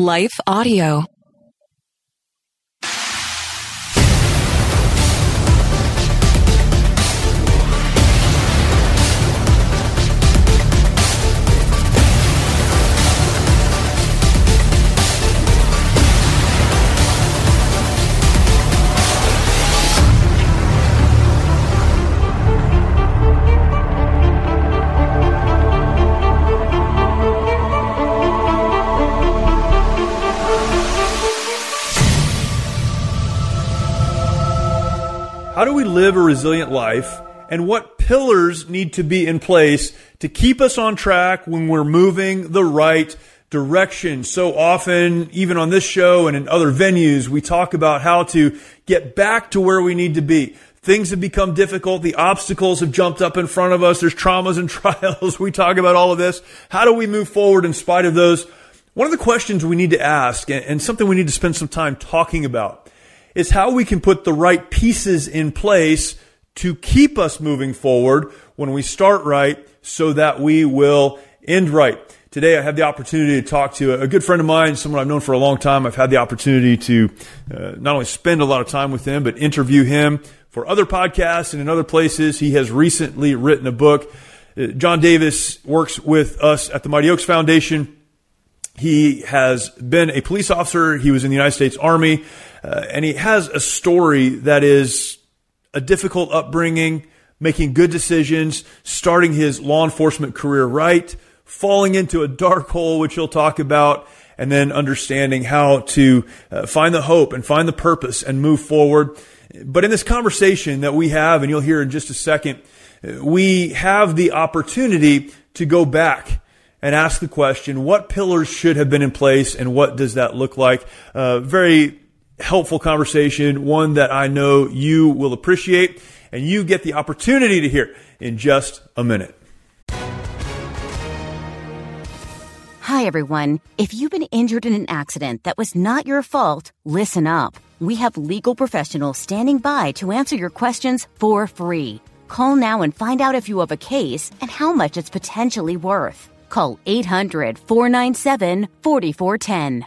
Life Audio. Live a resilient life? And what pillars need to be in place to keep us on track when we're moving the right direction? So often, even on this show and in other venues, we talk about how to get back to where we need to be. Things have become difficult. The obstacles have jumped up in front of us. There's traumas and trials. We talk about all of this. How do we move forward in spite of those? One of the questions we need to ask and something we need to spend some time talking about is how we can put the right pieces in place to keep us moving forward when we start right so that we will end right. Today I have the opportunity to talk to a good friend of mine, someone I've known for a long time. I've had the opportunity to uh, not only spend a lot of time with him, but interview him for other podcasts and in other places. He has recently written a book. Uh, John Davis works with us at the Mighty Oaks Foundation. He has been a police officer. He was in the United States Army. Uh, and he has a story that is a difficult upbringing, making good decisions, starting his law enforcement career right, falling into a dark hole, which he'll talk about, and then understanding how to uh, find the hope and find the purpose and move forward. But in this conversation that we have, and you'll hear in just a second, we have the opportunity to go back and ask the question, what pillars should have been in place and what does that look like? Uh, very helpful conversation, one that I know you will appreciate and you get the opportunity to hear in just a minute. Hi, everyone. If you've been injured in an accident that was not your fault, listen up. We have legal professionals standing by to answer your questions for free. Call now and find out if you have a case and how much it's potentially worth. Call 800 497 4410.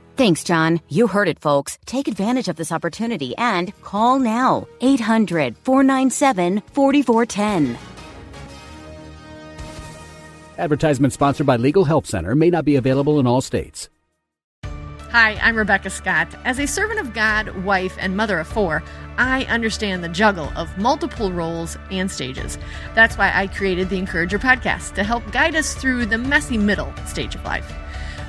Thanks, John. You heard it, folks. Take advantage of this opportunity and call now 800 497 4410. Advertisement sponsored by Legal Help Center may not be available in all states. Hi, I'm Rebecca Scott. As a servant of God, wife, and mother of four, I understand the juggle of multiple roles and stages. That's why I created the Encourager podcast to help guide us through the messy middle stage of life.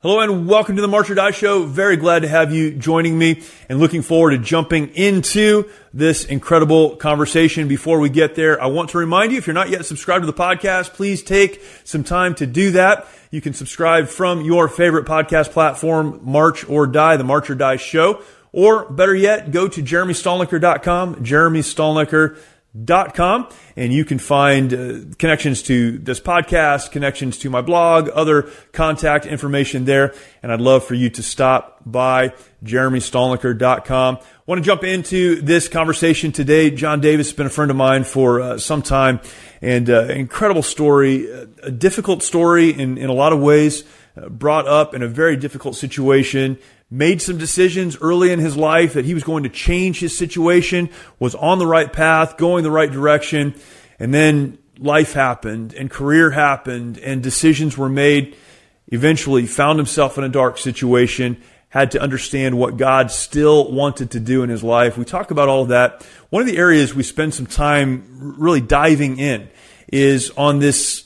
Hello and welcome to the March or Die Show. Very glad to have you joining me and looking forward to jumping into this incredible conversation. Before we get there, I want to remind you, if you're not yet subscribed to the podcast, please take some time to do that. You can subscribe from your favorite podcast platform, March or Die, the March or Die Show. Or better yet, go to jeremystalnecker.com, jeremystalnecker.com com, and you can find uh, connections to this podcast, connections to my blog, other contact information there. And I'd love for you to stop by jeremystalnecker.com. Want to jump into this conversation today. John Davis has been a friend of mine for uh, some time and uh, incredible story, a difficult story in, in a lot of ways, uh, brought up in a very difficult situation made some decisions early in his life that he was going to change his situation, was on the right path, going the right direction, and then life happened and career happened and decisions were made. Eventually found himself in a dark situation, had to understand what God still wanted to do in his life. We talk about all of that. One of the areas we spend some time really diving in is on this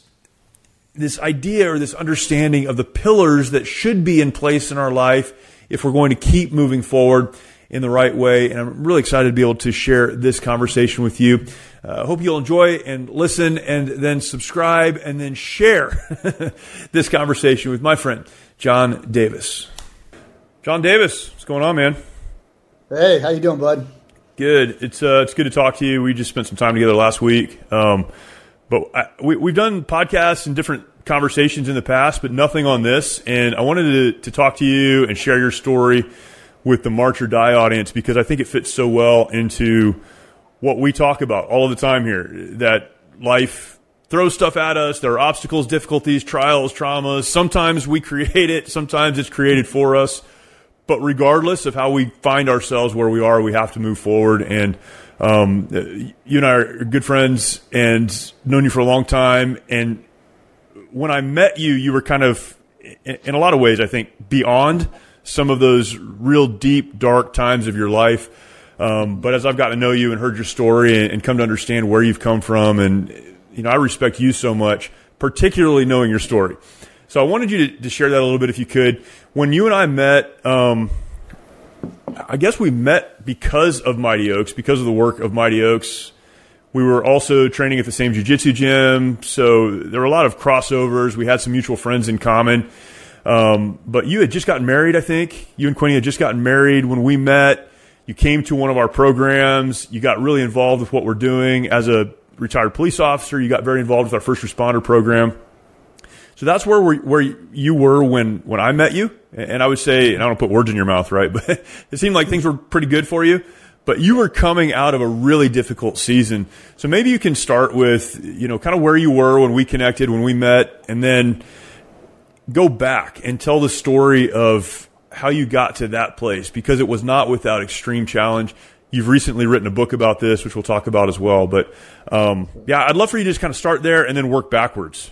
this idea or this understanding of the pillars that should be in place in our life if we're going to keep moving forward in the right way. And I'm really excited to be able to share this conversation with you. I uh, hope you'll enjoy and listen and then subscribe and then share this conversation with my friend, John Davis. John Davis, what's going on, man? Hey, how you doing, bud? Good. It's uh, it's good to talk to you. We just spent some time together last week. Um, but I, we, we've done podcasts and different conversations in the past, but nothing on this. And I wanted to, to talk to you and share your story with the March or Die audience because I think it fits so well into what we talk about all of the time here. That life throws stuff at us. There are obstacles, difficulties, trials, traumas. Sometimes we create it. Sometimes it's created for us. But regardless of how we find ourselves where we are, we have to move forward. And um, you and I are good friends and known you for a long time. And when I met you, you were kind of, in a lot of ways, I think, beyond some of those real deep, dark times of your life. Um, but as I've gotten to know you and heard your story and, come to understand where you've come from, and you know, I respect you so much, particularly knowing your story. So I wanted you to, to share that a little bit if you could. When you and I met, um, I guess we met because of Mighty Oaks, because of the work of Mighty Oaks. We were also training at the same jiu-jitsu gym, so there were a lot of crossovers. We had some mutual friends in common. Um, but you had just gotten married, I think. You and Quinny had just gotten married when we met. You came to one of our programs. You got really involved with what we're doing as a retired police officer. You got very involved with our first responder program. So that's where we, where you were when when I met you. And I would say, and I don't put words in your mouth, right? But it seemed like things were pretty good for you. But you were coming out of a really difficult season. So maybe you can start with, you know, kind of where you were when we connected, when we met, and then go back and tell the story of how you got to that place because it was not without extreme challenge. You've recently written a book about this, which we'll talk about as well. But um, yeah, I'd love for you to just kind of start there and then work backwards.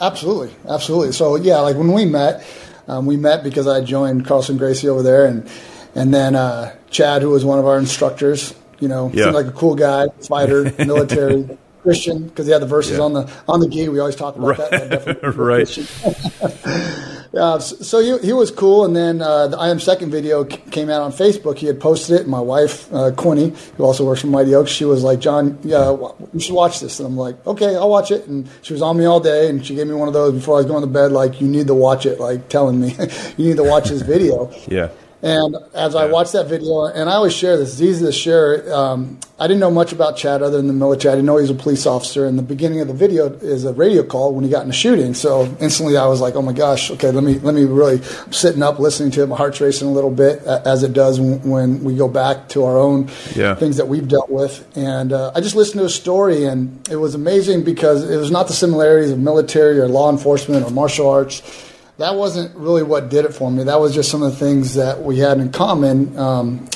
Absolutely, absolutely. So yeah, like when we met, um, we met because I joined Carlson Gracie over there, and and then uh, Chad, who was one of our instructors, you know, yeah. seemed like a cool guy, fighter, military. Christian because he had the verses yeah. on the on the gi. We always talk about right. that. right. yeah. So he, he was cool, and then uh, the I am second video came out on Facebook. He had posted it. And my wife uh, Quinny, who also works for Mighty Oaks, she was like, "John, yeah, you should watch this." And I'm like, "Okay, I'll watch it." And she was on me all day, and she gave me one of those before I was going to bed, like, "You need to watch it," like telling me, "You need to watch this video." yeah. And as I watched that video, and I always share this, it's easy to share. Um, I didn't know much about Chad other than the military. I didn't know he was a police officer. And the beginning of the video is a radio call when he got in a shooting. So instantly I was like, oh my gosh, okay, let me let me really I'm sitting up, listening to it. My heart's racing a little bit as it does when, we go back to our own yeah. things that we've dealt with. And uh, I just listened to his story, and it was amazing because it was not the similarities of military or law enforcement or martial arts that wasn't really what did it for me. That was just some of the things that we had in common. Um,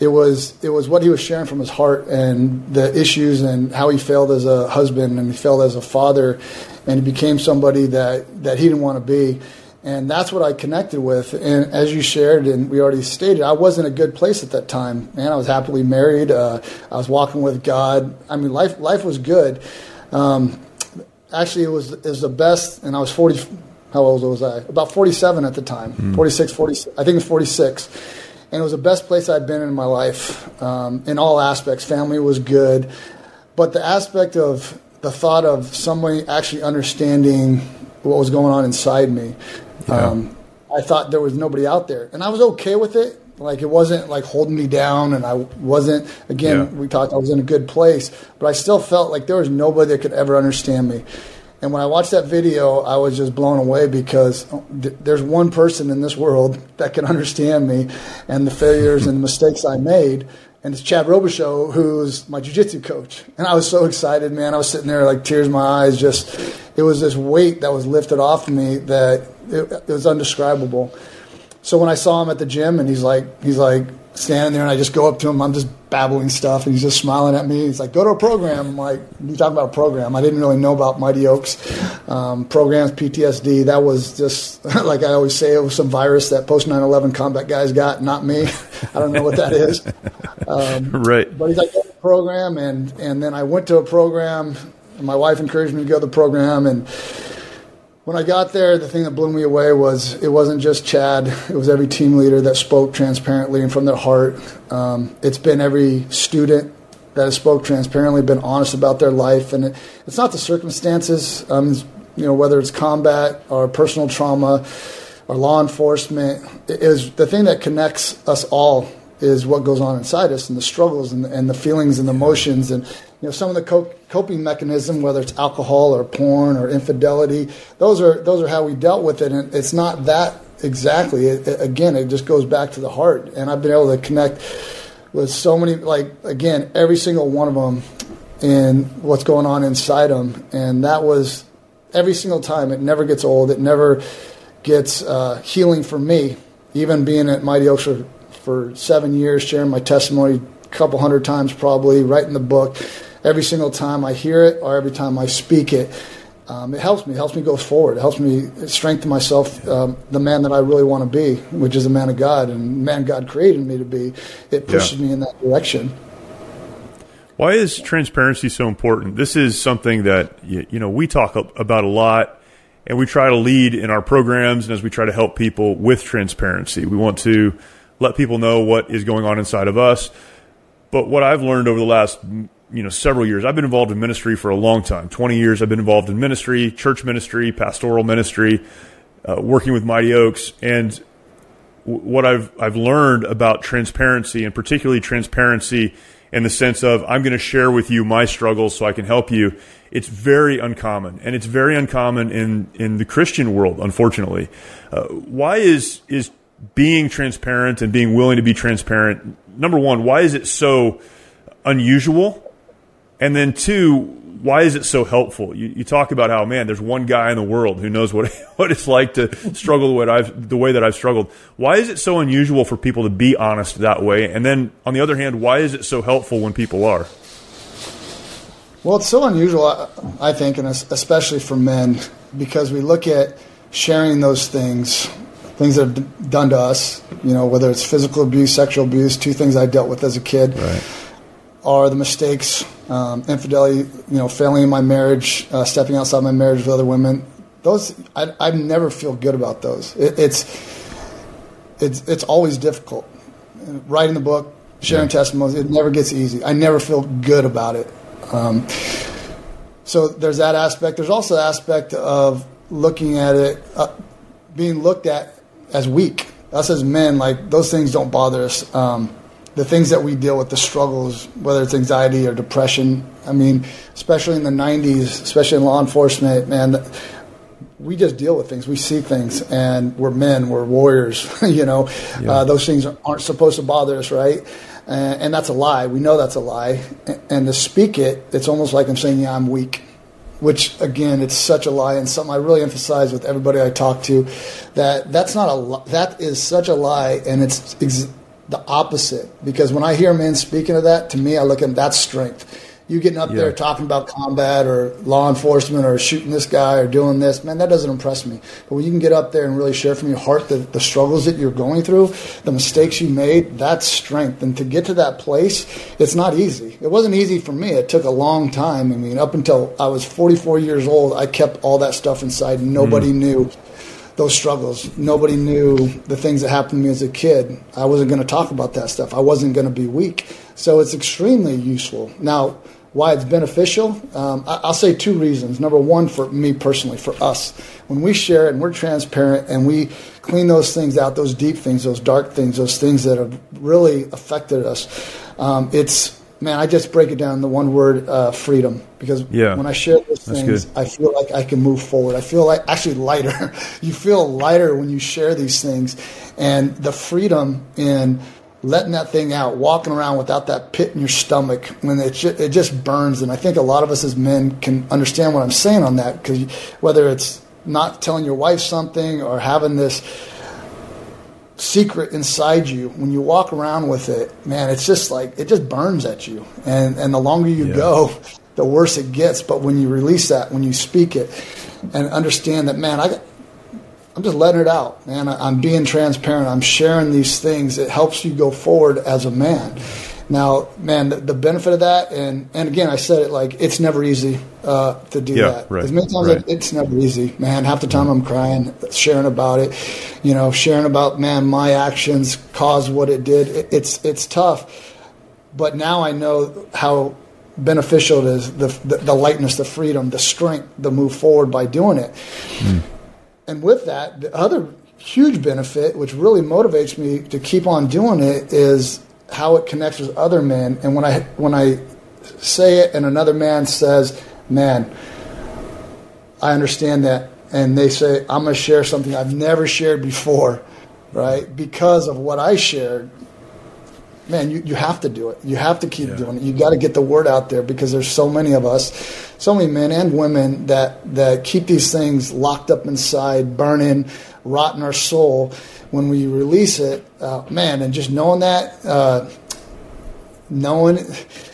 it was it was what he was sharing from his heart and the issues and how he failed as a husband and he failed as a father, and he became somebody that that he didn't want to be. And that's what I connected with. And as you shared, and we already stated, I wasn't a good place at that time. Man, I was happily married. Uh, I was walking with God. I mean, life life was good. Um, actually, it was it was the best. And I was forty how old was I? About 47 at the time, mm. 46, 46. I think it was 46. And it was the best place I'd been in my life um, in all aspects. Family was good. But the aspect of the thought of somebody actually understanding what was going on inside me, yeah. um, I thought there was nobody out there. And I was okay with it. Like it wasn't like holding me down, and I wasn't. Again, yeah. we talked. I was in a good place, but I still felt like there was nobody that could ever understand me. And when I watched that video, I was just blown away because there's one person in this world that can understand me and the failures and the mistakes I made. And it's Chad Robichaux, who's my jiu-jitsu coach. And I was so excited, man. I was sitting there like tears in my eyes. Just, it was this weight that was lifted off of me that it, it was undescribable. so when I saw him at the gym, and he's like, he's like standing there, and I just go up to him. I'm just babbling stuff, and he's just smiling at me. He's like, "Go to a program." I'm like, "You talking about a program?" I didn't really know about Mighty Oaks um, programs, PTSD. That was just like I always say, it was some virus that post 9/11 combat guys got, not me. I don't know what that is. Um, right. But he's like, "Go to a program," and and then I went to a program. And my wife encouraged me to go to the program, and when I got there, the thing that blew me away was it wasn't just Chad. It was every team leader that spoke transparently and from their heart. Um, it's been every student that has spoke transparently, been honest about their life, and it, it's not the circumstances. Um, you know, whether it's combat or personal trauma or law enforcement, it is the thing that connects us all is what goes on inside us and the struggles and, and the feelings and the emotions and you know some of the co- coping mechanism whether it's alcohol or porn or infidelity those are those are how we dealt with it. And it's not that exactly. It, it, again it just goes back to the heart. And I've been able to connect with so many like again every single one of them and what's going on inside them and that was every single time. It never gets old. It never gets uh, healing for me. Even being at Mighty Oaks for for seven years, sharing my testimony couple hundred times probably, writing the book. Every single time I hear it or every time I speak it, um, it helps me. It helps me go forward. It helps me strengthen myself, um, the man that I really want to be, which is a man of God, and man God created me to be. It pushes yeah. me in that direction. Why is transparency so important? This is something that you know we talk about a lot, and we try to lead in our programs, and as we try to help people with transparency, we want to let people know what is going on inside of us. But what I've learned over the last you know several years, I've been involved in ministry for a long time. Twenty years, I've been involved in ministry, church ministry, pastoral ministry, uh, working with Mighty Oaks, and what I've I've learned about transparency, and particularly transparency in the sense of I'm going to share with you my struggles so I can help you. It's very uncommon, and it's very uncommon in in the Christian world, unfortunately. Uh, why is is being transparent and being willing to be transparent, number one, why is it so unusual? And then two, why is it so helpful? You, you, talk about how man, there's one guy in the world who knows what what it's like to struggle the way I've the way that I've struggled. Why is it so unusual for people to be honest that way? And then on the other hand, why is it so helpful when people are? Well, it's so unusual, I think, and especially for men, because we look at sharing those things things that have done to us, you know, whether it's physical abuse, sexual abuse, two things I dealt with as a kid, right. are the mistakes, um, infidelity, you know, failing in my marriage, uh, stepping outside my marriage with other women. Those, I, I never feel good about those. It, it's, it's, it's always difficult. Writing the book, sharing yeah. testimonies, it never gets easy. I never feel good about it. Um, so there's that aspect. There's also the aspect of looking at it, uh, being looked at as weak. Us as men, like those things don't bother us. Um, the things that we deal with, the struggles, whether it's anxiety or depression. I mean, especially in the '90s, especially in law enforcement, man, we just deal with things. We see things, and we're men, we're warriors. you know, yeah. uh, those things aren't supposed to bother us, right? And, and, that's a lie. We know that's a lie. And, and to speak it, it's almost like I'm saying, "Yeah, I'm weak." Which again it's such a lie and something I really emphasize with everybody I talk to that that's not a that is such a lie and it's ex- the opposite. Because when I hear men speaking of that to me I look at that's strength you getting up yeah. there talking about combat or law enforcement or shooting this guy or doing this, man, that doesn't impress me. But when you can get up there and really share from your heart the, the struggles that you're going through, the mistakes you made, that's strength. And to get to that place, it's not easy. It wasn't easy for me. It took a long time. I mean, up until I was 44 years old, I kept all that stuff inside. Nobody mm. knew those struggles. Nobody knew the things that happened to me as a kid. I wasn't going to talk about that stuff. I wasn't going to be weak. So it's extremely useful. Now, why it's beneficial, um, I, will say two reasons. Number one, for me personally, for us, when we share it and we're transparent and we clean those things out, those deep things, those dark things, those things that have really affected us, um, it's man, I just break it down the one word uh, freedom because yeah, when I share those things, I feel like I can move forward. I feel like actually lighter. you feel lighter when you share these things, and the freedom in letting that thing out, walking around without that pit in your stomach when it just, it just burns. And I think a lot of us as men can understand what I'm saying on that because whether it's not telling your wife something or having this secret inside you when you walk around with it man it's just like it just burns at you and and the longer you yeah. go the worse it gets but when you release that when you speak it and understand that man i i'm just letting it out man i'm being transparent i'm sharing these things it helps you go forward as a man now, man, the, the, benefit of that, and and again, I said it like it's never easy uh, to do yeah, that. Right, as many times right. it's never easy, man. Half the time I'm crying, sharing about it, you know, sharing about man, my actions caused what it did. It, it's it's tough, but now I know how beneficial it is the, the, the lightness, the freedom, the strength to move forward by doing it. Mm. And with that, the other huge benefit, which really motivates me to keep on doing it, is how it connects with other men. And when I when I say it, and another man says, "Man, I understand that," and they say, "I'm going to share something I've never shared before," right? Because of what I shared. Man, you, you have to do it. You have to keep yeah. doing it. You got to get the word out there because there's so many of us, so many men and women that that keep these things locked up inside, burning, rotting our soul when we release it, uh, man, and just knowing that, uh, knowing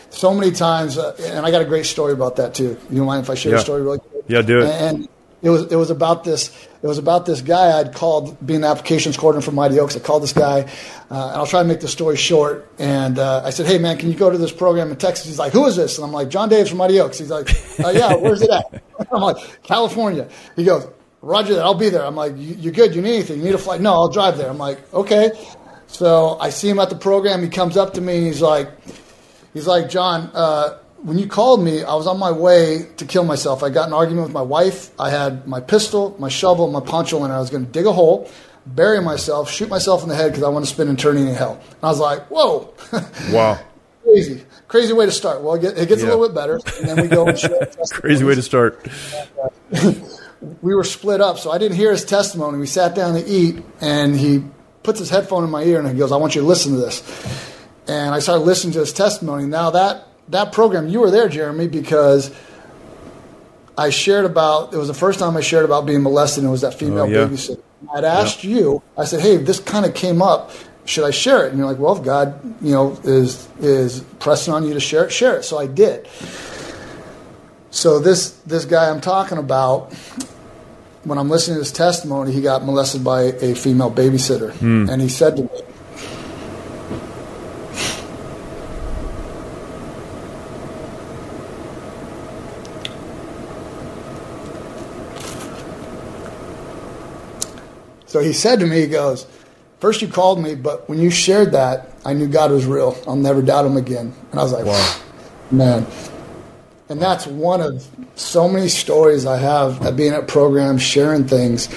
so many times, uh, and I got a great story about that too. You mind if I share yeah. a story really quick? Yeah, do it. And it was it was about this it was about this guy I'd called being the applications coordinator for Mighty Oaks. I called this guy, uh, and I'll try to make the story short. And uh, I said, "Hey man, can you go to this program in Texas?" He's like, "Who is this?" And I'm like, "John Davis from Mighty Oaks." He's like, uh, "Yeah, where's it at?" I'm like, "California." He goes, Roger that. I'll be there. I'm like, you good? You need anything? You need a flight? No, I'll drive there. I'm like, okay. So I see him at the program. He comes up to me and he's like, he's like, John, uh, when you called me, I was on my way to kill myself. I got an argument with my wife. I had my pistol, my shovel, my poncho, and I was going to dig a hole, bury myself, shoot myself in the head because I want to spend eternity in hell. And I was like, whoa. Wow. Crazy. Crazy way to start. Well, it gets yeah. a little bit better. And then we go and Crazy way to start. we were split up, so I didn't hear his testimony. We sat down to eat, and he puts his headphone in my ear and he goes, "I want you to listen to this." And I started listening to his testimony. Now that that program, you were there, Jeremy, because I shared about. It was the first time I shared about being molested. and It was that female oh, yeah. babysitter. I'd asked yeah. you. I said, "Hey, this kind of came up. Should I share it?" And you're like, "Well, if God, you know, is is pressing on you to share it, share it." So I did. So this this guy I'm talking about, when I'm listening to his testimony, he got molested by a female babysitter, mm. and he said to me. So he said to me, he goes, First you called me, but when you shared that, I knew God was real. I'll never doubt him again. And I was like, wow. man. And that's one of so many stories I have at being at programs, sharing things,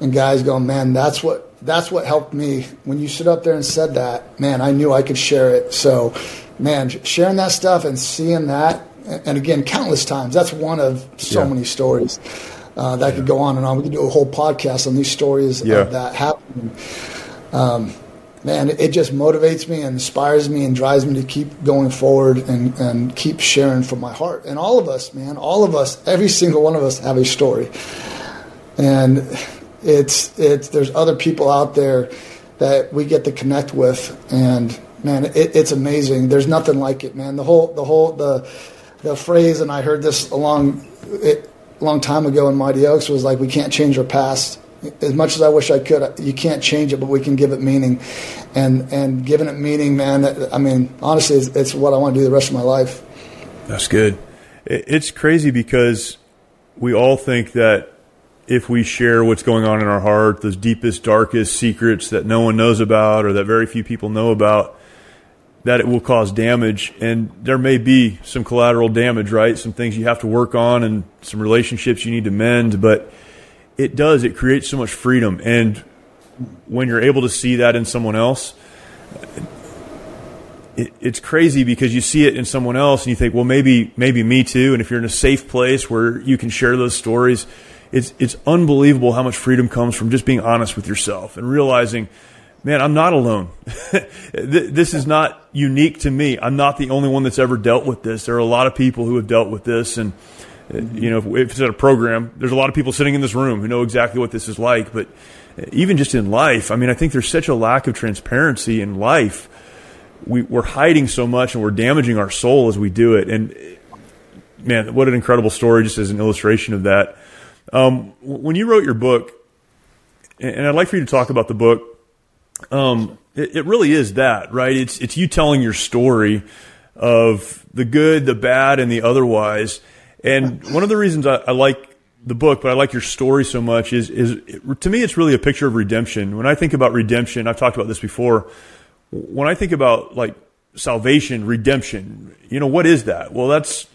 and guys going, man, that's what that's what helped me. When you stood up there and said that, man, I knew I could share it. So, man, sharing that stuff and seeing that, and again, countless times. That's one of so yeah. many stories uh, that yeah. could go on and on. We could do a whole podcast on these stories yeah. of that happening. Um, man, it just motivates me and inspires me and drives me to keep going forward and, and keep sharing from my heart. And all of us, man, all of us, every single one of us have a story. And it's, it's, there's other people out there that we get to connect with. And man, it, it's amazing. There's nothing like it, man. The whole, the whole, the, the phrase, and I heard this along long, it, long time ago in Mighty Oaks was like, we can't change our past as much as I wish I could, you can't change it, but we can give it meaning. And and giving it meaning, man. I mean, honestly, it's, it's what I want to do the rest of my life. That's good. It's crazy because we all think that if we share what's going on in our heart, those deepest, darkest secrets that no one knows about or that very few people know about, that it will cause damage. And there may be some collateral damage, right? Some things you have to work on and some relationships you need to mend. But it does. It creates so much freedom, and when you're able to see that in someone else, it, it's crazy because you see it in someone else, and you think, well, maybe maybe me too. And if you're in a safe place where you can share those stories, it's it's unbelievable how much freedom comes from just being honest with yourself and realizing. Man, I'm not alone. this is not unique to me. I'm not the only one that's ever dealt with this. There are a lot of people who have dealt with this, and uh, mm-hmm. you know, if, if, it's at a program, there's a lot of people sitting in this room who know exactly what this is like. But uh, even just in life. I mean, I think there's such a lack of transparency in life. We, we're hiding so much and we're damaging our soul as we do it. And uh, man, what an incredible story, just as an illustration of that. Um, when you wrote your book, and I'd like for you to talk about the book, um, it, it, really is that, right? It's, it's you telling your story of the good, the bad, and the otherwise. And one of the reasons I, I like the book, but I like your story so much is, is it, to me, it's really a picture of redemption. When I think about redemption, I've talked about this before. When I think about like salvation, redemption, you know, what is that? Well, that's,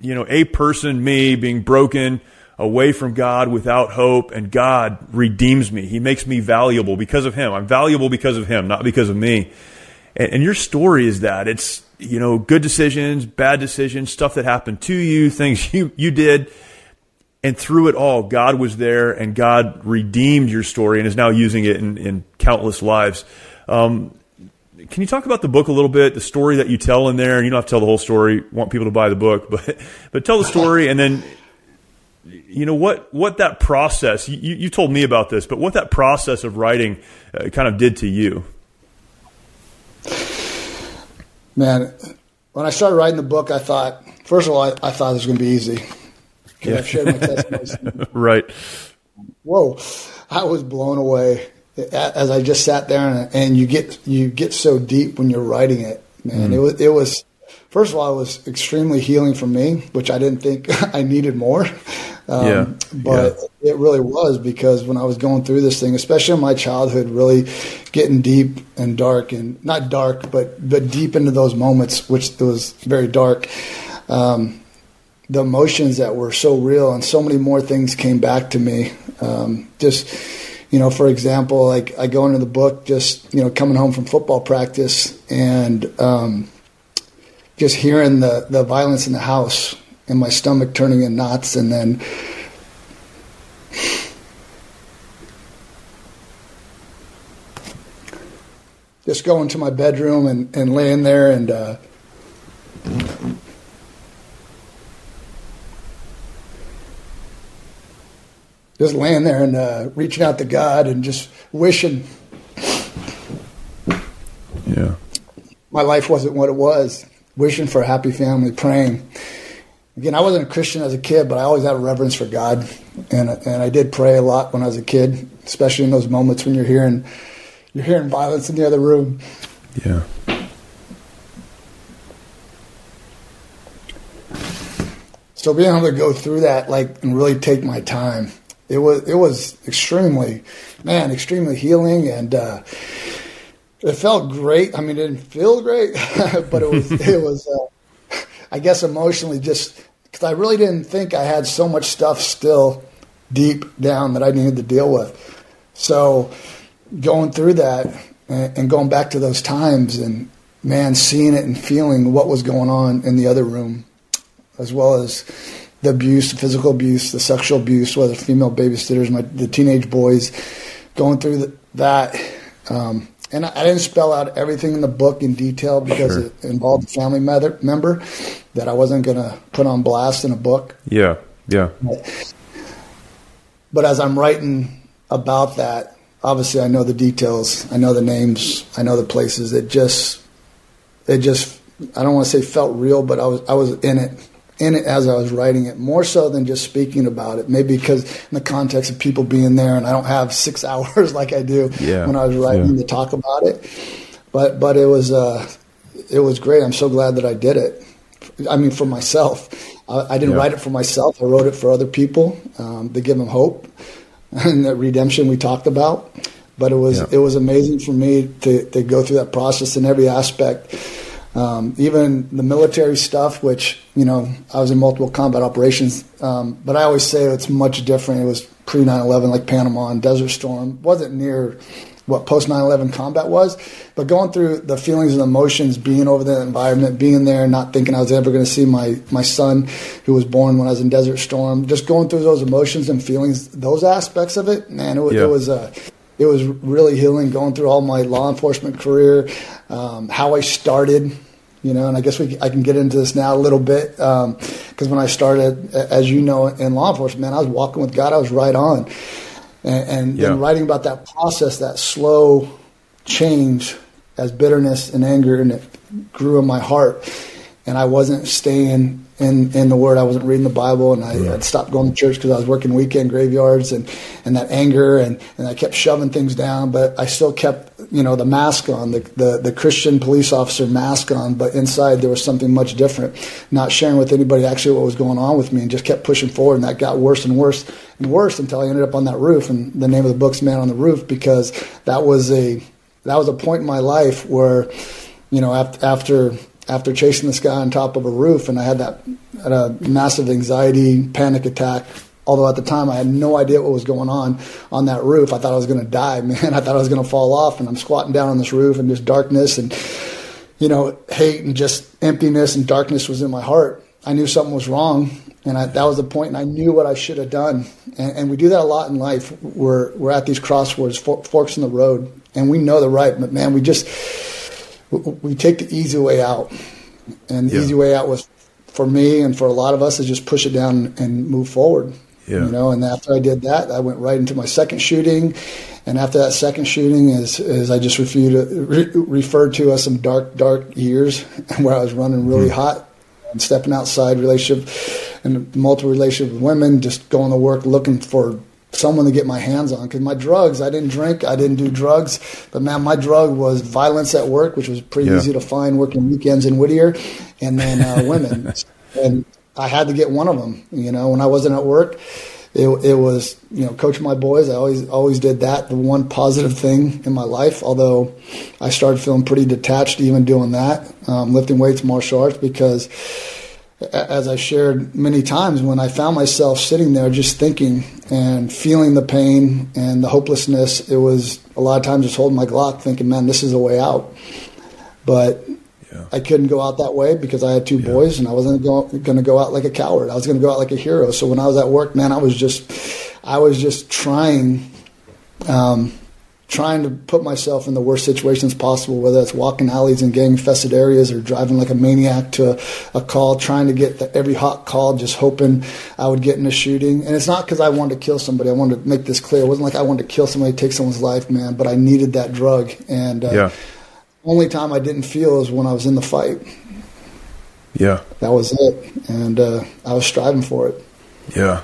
you know, a person, me being broken, away from God without hope, and God redeems me. He makes me valuable because of Him. I'm valuable because of Him, not because of me. And, and your story is that it's you know good decisions, bad decisions, stuff that happened to you, things you you did. And through it all, God was there and God redeemed your story and is now using it in, in countless lives. Um, can you talk about the book a little bit, the story that you tell in there? You don't have to tell the whole story. Want people to buy the book, but but tell the story, and then you know what what that process you, you told me about this but what that process of writing uh, kind of did to you. Man when i started writing the book i thought first of all i, I thought it was going to be easy. Yeah. i've shared my right. whoa i was blown away. As i just sat there and, and you get you get so deep when you're writing it man. Mm. it was it was first of all it was extremely healing for me which i didn't think i needed more um, yeah. But yeah. it really was because when I was going through this thing, especially in my childhood, really getting deep and dark and not dark, but but deep into those moments, which was very dark. Um, the emotions that were so real and so many more things came back to me. Um, just you know, for example, like I go into the book, just you know, coming home from football practice and um, just hearing the the violence in the house and my stomach turning in knots, and then just going to my bedroom and, and laying there and uh, just laying there and uh, reaching out to God and just wishing. Yeah. My life wasn't what it was. Wishing for a happy family, praying again, I wasn't a Christian as a kid, but I always had a reverence for God, and and I did pray a lot when I was a kid, especially in those moments when you're hearing you're hearing violence in the other room. Yeah. So being able to go through that, like, and really take my time, it was it was extremely, man, extremely healing, and uh, it felt great. I mean, it didn't feel great, but it was it was. Uh, I guess emotionally, just because I really didn't think I had so much stuff still deep down that I needed to deal with. So going through that and, and going back to those times and man, seeing it and feeling what was going on in the other room, as well as the abuse, the physical abuse, the sexual abuse, whether female babysitters, my the teenage boys, going through the, that. Um, and I, didn't spell out everything in the book in detail because sure. it involved a family member that I wasn't going to put on blast in a book. Yeah, yeah. But, but as I'm writing about that, obviously I know the details, I know the names, I know the places. It just, it just, I don't want to say felt real, but I was, I was in it in it as I was writing it, more so than just speaking about it. Maybe because in the context of people being there, and I don't have six hours like I do yeah. when I was writing yeah. to talk about it. But but it was uh, it was great. I'm so glad that I did it. I mean, for myself, I, I didn't yeah. write it for myself. I wrote it for other people um, to give them hope and the redemption we talked about. But it was it was amazing for me to to go through that process in every aspect um, even the military stuff, which you know I was in multiple combat operations, um, but I always say it's much different. It was pre 9/11, like Panama and Desert Storm, wasn't near what post 9/11 combat was, but going through the feelings and emotions, being over the environment, being there, not thinking I was ever going to see my my son, who was born when I was in Desert Storm, just going through those emotions and feelings, those aspects of it, man, it, was, yeah. it was a uh, it was really healing going through all my law enforcement career, um, how I started, you know, and I guess we, I can get into this now a little bit because um, when I started, as you know, in law enforcement, man, I was walking with God, I was right on. and, and yeah. then writing about that process, that slow change as bitterness and anger, and it grew in my heart, and I wasn't staying in in the Word. I wasn't reading the Bible, and I, stopped going to church because I was working weekend graveyards, and and that anger, and and I kept shoving things down, but I still kept you know the mask on, the the, the Christian police officer mask on, but inside there was something much different. Not sharing with anybody actually what was going on with me, and just kept pushing forward, and that got worse and worse and worse until I ended up on that roof, and the name of the book's Man on the Roof because that was a that was a point in my life where you know after, after after chasing this guy on top of a roof, and I had that had a massive anxiety panic attack. Although at the time I had no idea what was going on on that roof, I thought I was going to die. Man, I thought I was going to fall off, and I'm squatting down on this roof, and just darkness and you know hate and just emptiness and darkness was in my heart. I knew something was wrong, and I, that was the point. And I knew what I should have done. And, and, we do that a lot in life. We're we're at these crossroads, forks in the road, and we know the right, but man, we just we take the easy way out, and the yeah. easy way out was for me and for a lot of us is just push it down and move forward. Yeah. You know, and after I did that, I went right into my second shooting, and after that second shooting, is is I just referred to, re, referred to as some dark dark years where I was running really mm-hmm. hot and stepping outside relationship and multiple relationship with women, just going to work looking for someone to get my hands on because my drugs i didn't drink i didn't do drugs but man my drug was violence at work which was pretty yeah. easy to find working weekends in whittier and then uh, women and i had to get one of them you know when i wasn't at work it, it was you know coach my boys i always always did that the one positive thing in my life although i started feeling pretty detached even doing that um, lifting weights martial arts because as I shared many times, when I found myself sitting there just thinking and feeling the pain and the hopelessness, it was a lot of times just holding my Glock, thinking, "Man, this is the way out." But yeah. I couldn't go out that way because I had two yeah. boys, and I wasn't going to go out like a coward. I was going to go out like a hero. So when I was at work, man, I was just, I was just trying. Um, trying to put myself in the worst situations possible, whether that's walking alleys in gang infested areas or driving like a maniac to a, a call, trying to get the, every hot call, just hoping I would get in a shooting. And it's not because I wanted to kill somebody. I wanted to make this clear. It wasn't like I wanted to kill somebody, take someone's life, man, but I needed that drug. And uh, yeah. only time I didn't feel is when I was in the fight. Yeah. That was it. And uh, I was striving for it. Yeah.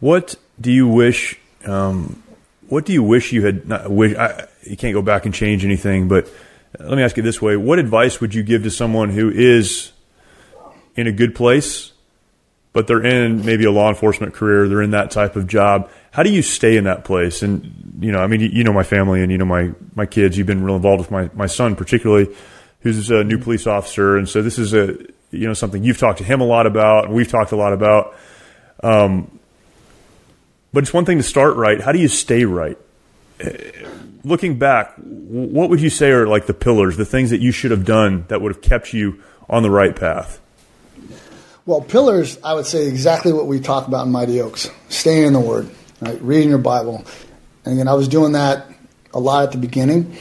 What do you wish um, what do you wish you had not wish I, you can't go back and change anything but let me ask you this way. What advice would you give to someone who is in a good place but they're in maybe a law enforcement career they're in that type of job? How do you stay in that place? And you know i mean you, know my family and you know my my kids. You've been real involved with my my son particularly who's a new police officer. And so this is a you know something you've talked to him a lot about and we've talked a lot about. Um, but it's one thing to start right. How do you stay right? Looking back, what would you say are like the pillars, the things that you should have done that would have kept you on the right path? Well, pillars, I would say exactly what we talk about in Mighty Oaks staying in the Word, right? reading your Bible. And again, I was doing that a lot at the beginning.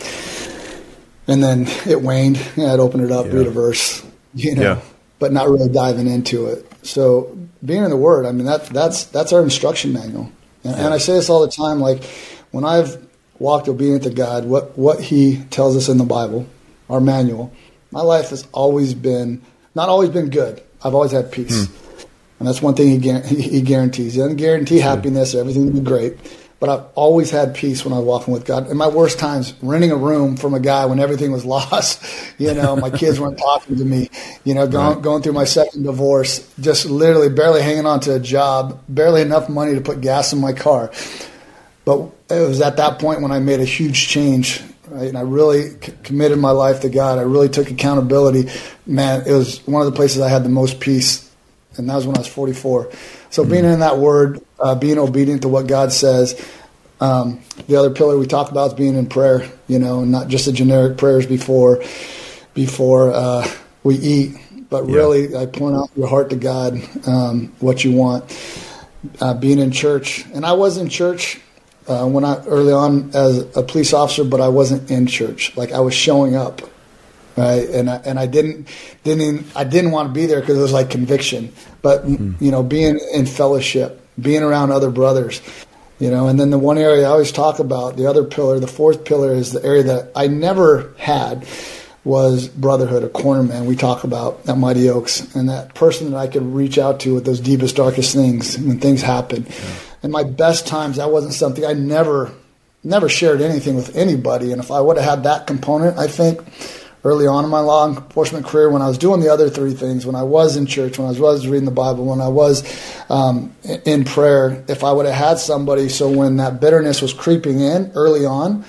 And then it waned. I'd open it up, yeah. read a verse, you know, yeah. but not really diving into it. So being in the Word, I mean, that, that's, that's our instruction manual. And, and I say this all the time, like when I've walked obedient to God, what, what He tells us in the Bible, our manual, my life has always been, not always been good. I've always had peace. Hmm. And that's one thing he, he guarantees. He doesn't guarantee happiness or everything will be great. But I've always had peace when I was walking with God. In my worst times, renting a room from a guy when everything was lost, you know, my kids weren't talking to me, you know, going, right. going through my second divorce, just literally barely hanging on to a job, barely enough money to put gas in my car. But it was at that point when I made a huge change Right? And I really c- committed my life to God. I really took accountability. Man, it was one of the places I had the most peace, and that was when I was 44. So mm-hmm. being in that Word, uh, being obedient to what God says. Um, the other pillar we talk about is being in prayer, you know, and not just the generic prayers before before uh, we eat, but yeah. really I point out your heart to God um, what you want. Uh, being in church, and I was in church uh, when I early on as a police officer, but I wasn't in church. Like I was showing up, right? And I, and I didn't didn't I didn't want to be there because it was like conviction. But mm. you know, being in fellowship, being around other brothers, You know, and then the one area I always talk about, the other pillar, the fourth pillar is the area that I never had was brotherhood, a cornerman. We talk about at Mighty Oaks, and that person that I could reach out to with those deepest, darkest things when things happen. Yeah. And my best times, that wasn't something I never, never shared anything with anybody. And if I would have had that component, I think early on in my law enforcement career when I was doing the other three things, when I was in church, when I was reading the Bible, when I was um, in prayer, if I would have had somebody, so when that bitterness was creeping in early on,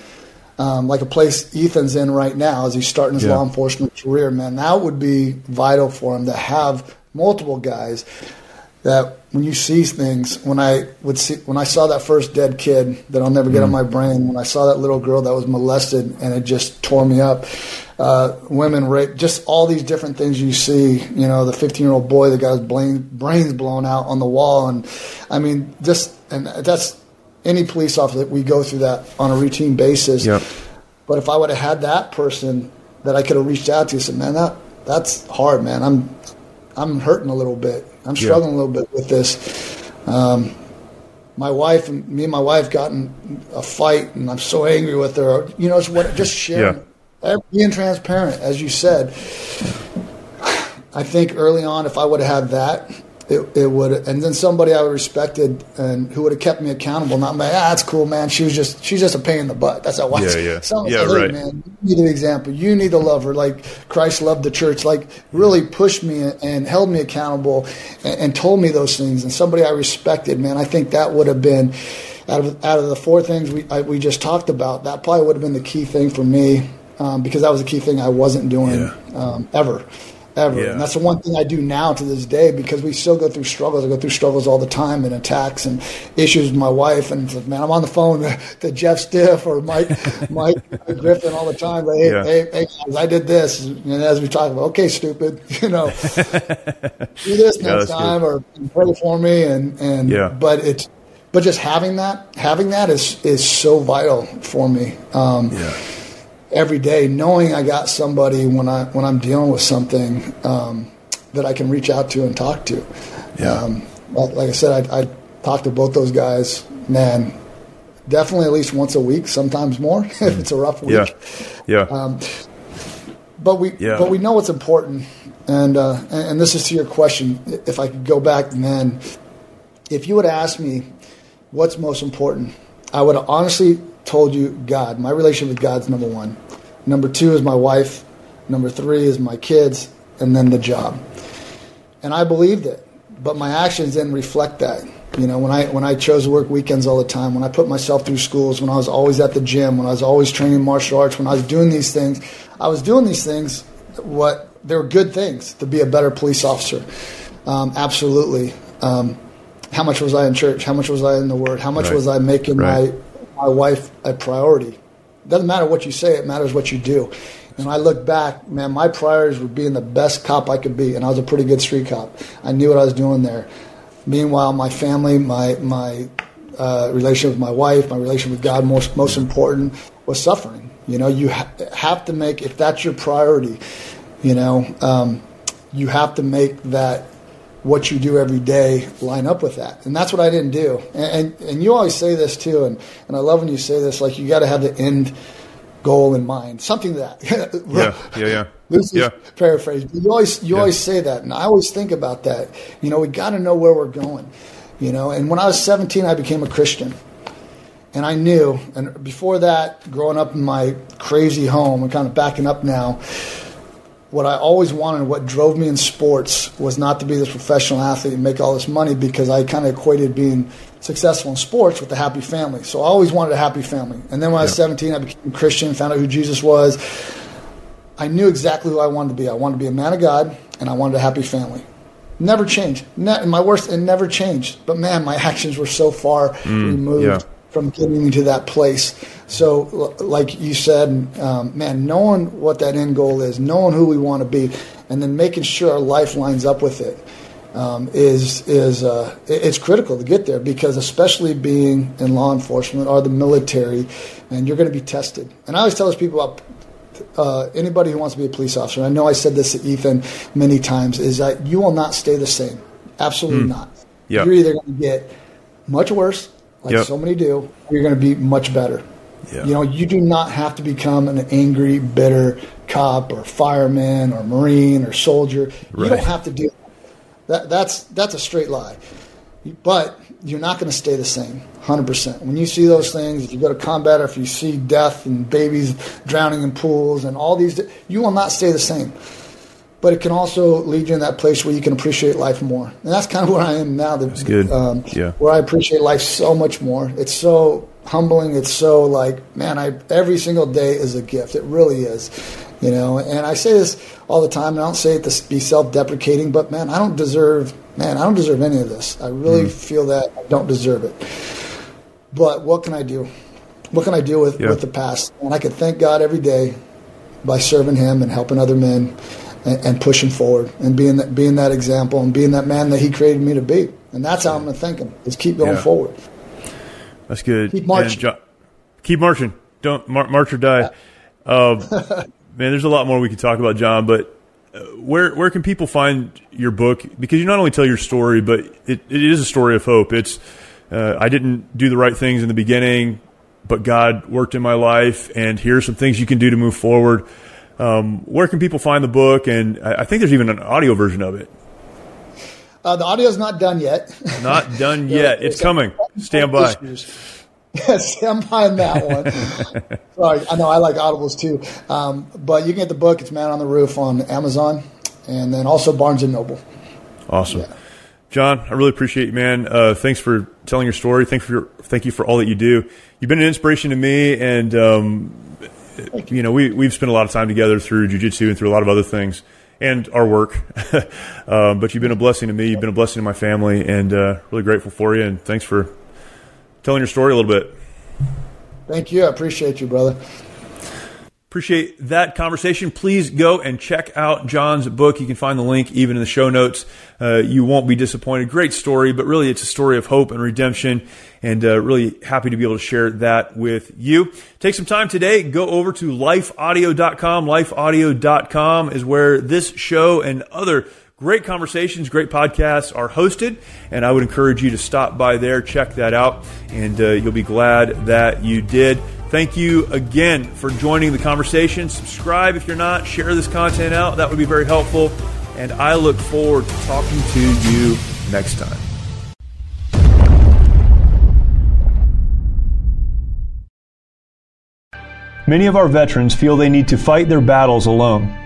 um, like a place Ethan's in right now as he's starting his yeah. law enforcement career, man, that would be vital for him to have multiple guys that when you see things, when I would see, when I saw that first dead kid that I'll never get mm. on my brain, when I saw that little girl that was molested and it just tore me up, uh, women rape, just all these different things you see, you know, the 15 year old boy that got his brain, brains blown out on the wall. And I mean, just, and that's any police officer that we go through that on a routine basis. Yep. But if I would have had that person that I could have reached out to, said, man, that, that's hard, man. I'm, I'm hurting a little bit I'm struggling yeah. a little bit with this. Um, my wife and me and my wife got in a fight, and I'm so angry with her. You know, it's what just sharing, yeah. being transparent, as you said. I think early on, if I would have had that, it, it would, and then somebody I would respected and who would have kept me accountable. Not like, ah, that's cool, man. She was just, she's just a pain in the butt. That's how I. Yeah, yeah, Someone yeah, like, right. Man, you need an example. You need to love her like Christ loved the church. Like really pushed me and held me accountable and, and told me those things. And somebody I respected, man. I think that would have been out of out of the four things we I, we just talked about. That probably would have been the key thing for me um, because that was the key thing I wasn't doing yeah. um, ever ever. Yeah. And that's the one thing I do now to this day because we still go through struggles. I go through struggles all the time and attacks and issues with my wife. And like, man, I'm on the phone to, Jeff Stiff or Mike Mike Griffin all the time. But hey, yeah. hey, hey, guys, I did this. And as we talk about, okay, stupid, you know, do this next yeah, time good. or pray for me. And and yeah. but it's but just having that having that is is so vital for me. Um, yeah every day, knowing I got somebody when I when I'm dealing with something um, that I can reach out to and talk to. Yeah. Um, like I said, I, I talk to both those guys. Man, definitely at least once a week, sometimes more if it's a rough week. Yeah. Yeah. Um, but we yeah. but we know what's important, and, uh, and and this is to your question. If I could go back, then, if you would ask me what's most important, I would have honestly told you God. My relationship with God's number one. Number two is my wife. Number three is my kids, and then the job. And I believed it, but my actions didn't reflect that. You know, when I when I chose to work weekends all the time, when I put myself through schools, when I was always at the gym, when I was always training martial arts, when I was doing these things, I was doing these things. What they were good things to be a better police officer. Um, absolutely. Um, how much was I in church? How much was I in the Word? How much right. was I making right. my my wife a priority. It doesn't matter what you say, it matters what you do. And I look back, man, my priorities were being the best cop I could be, and I was a pretty good street cop. I knew what I was doing there. Meanwhile, my family, my my uh, relationship with my wife, my relationship with God, most most important was suffering. You know, you ha- have to make if that's your priority. You know, um, you have to make that what you do every day line up with that. And that's what I didn't do. And, and, and you always say this too, and, and I love when you say this, like you got to have the end goal in mind, something that. yeah, yeah, yeah. This is yeah. paraphrase. But you always you yeah. always say that, and I always think about that. You know, we got to know where we're going. You know, and when I was 17, I became a Christian. And I knew, and before that, growing up in my crazy home, and kind of backing up now, what I always wanted, what drove me in sports, was not to be this professional athlete and make all this money because I kind of equated being successful in sports with a happy family. So I always wanted a happy family. And then when I was 17, I became Christian, found out who Jesus was. I knew exactly who I wanted to be. I wanted to be a man of God, and I wanted a happy family. Never changed. Ne- my worst, it never changed. But man, my actions were so far mm, removed. Yeah from getting to that place. So, like you said, um, man, knowing what that end goal is, knowing who we want to be, and then making sure our life lines up with it um, is is uh, it's critical to get there because especially being in law enforcement or the military, and you're going to be tested. And I always tell those people about. Uh, anybody who wants to be a police officer, I know I said this to Ethan many times, is that you will not stay the same. Absolutely mm. not. Yep. You're either going to get much worse like Yep. so many do, you're going to be much better. Yeah. You know, you do not have to become an angry, bitter cop or fireman or marine or soldier. You don't have to do that. That's that's a straight lie. But you're not going to stay the same, hundred percent. When you see those things, if you go to combat or if you see death and babies drowning in pools and all these, you will not stay the same. But it can also lead you in that place where you can appreciate life more, and that's kind of where I am now. That's good. Um, Yeah. Where I appreciate life so much more. It's so humbling. It's so like, man, I every single day is a gift. It really is, you know. And I say this all the time. And I don't say it to be self-deprecating, but man, I don't deserve. Man, I don't deserve any of this. I really Mm. feel that I don't deserve it. But what can I do? What can I do with, Yeah. with the past? And I can thank God every day by serving Him and helping other men and, and pushing forward and being that being that example and being that man that He created me to be. And that's how I'm going to thank Him. Is keep going Yeah. forward. That's good. Keep marching. Jo- keep marching. Don't mar- march or die. Um, man, there's a lot more we could talk about, John. But uh, where where can people find your book? Because you not only tell your story, but it, it is a story of hope. It's uh, I didn't do the right things in the beginning, but God worked in my life, and here are some things you can do to move forward. Um, where can people find the book? And I, I think there's even an audio version of it. Uh, the audio's not done yet. Not done yet. It's coming. Stand by. Yes, stand by on that one. Sorry, I know I like audibles too. Um, but you can get the book. It's Man on the Roof on Amazon, and then also Barnes and Noble. Awesome. John, I really appreciate you, man. Uh, thanks for telling your story. Thank for your, thank you for all that you do. You've been an inspiration to me, and um, you know we we've spent a lot of time together through jujitsu and through a lot of other things and our work. um, but you've been a blessing to me. You've been a blessing to my family, and uh, really grateful for you. And thanks for telling your story a little bit. Thank you. I appreciate you, brother. Appreciate that conversation. Please go and check out John's book. You can find the link even in the show notes. Uh, you won't be disappointed. Great story, but really it's a story of hope and redemption. And uh, really happy to be able to share that with you. Take some time today. Go over to lifeaudio.com. Lifeaudio.com is where this show and other great conversations, great podcasts are hosted. And I would encourage you to stop by there, check that out, and uh, you'll be glad that you did. Thank you again for joining the conversation. Subscribe if you're not, share this content out. That would be very helpful. And I look forward to talking to you next time. Many of our veterans feel they need to fight their battles alone.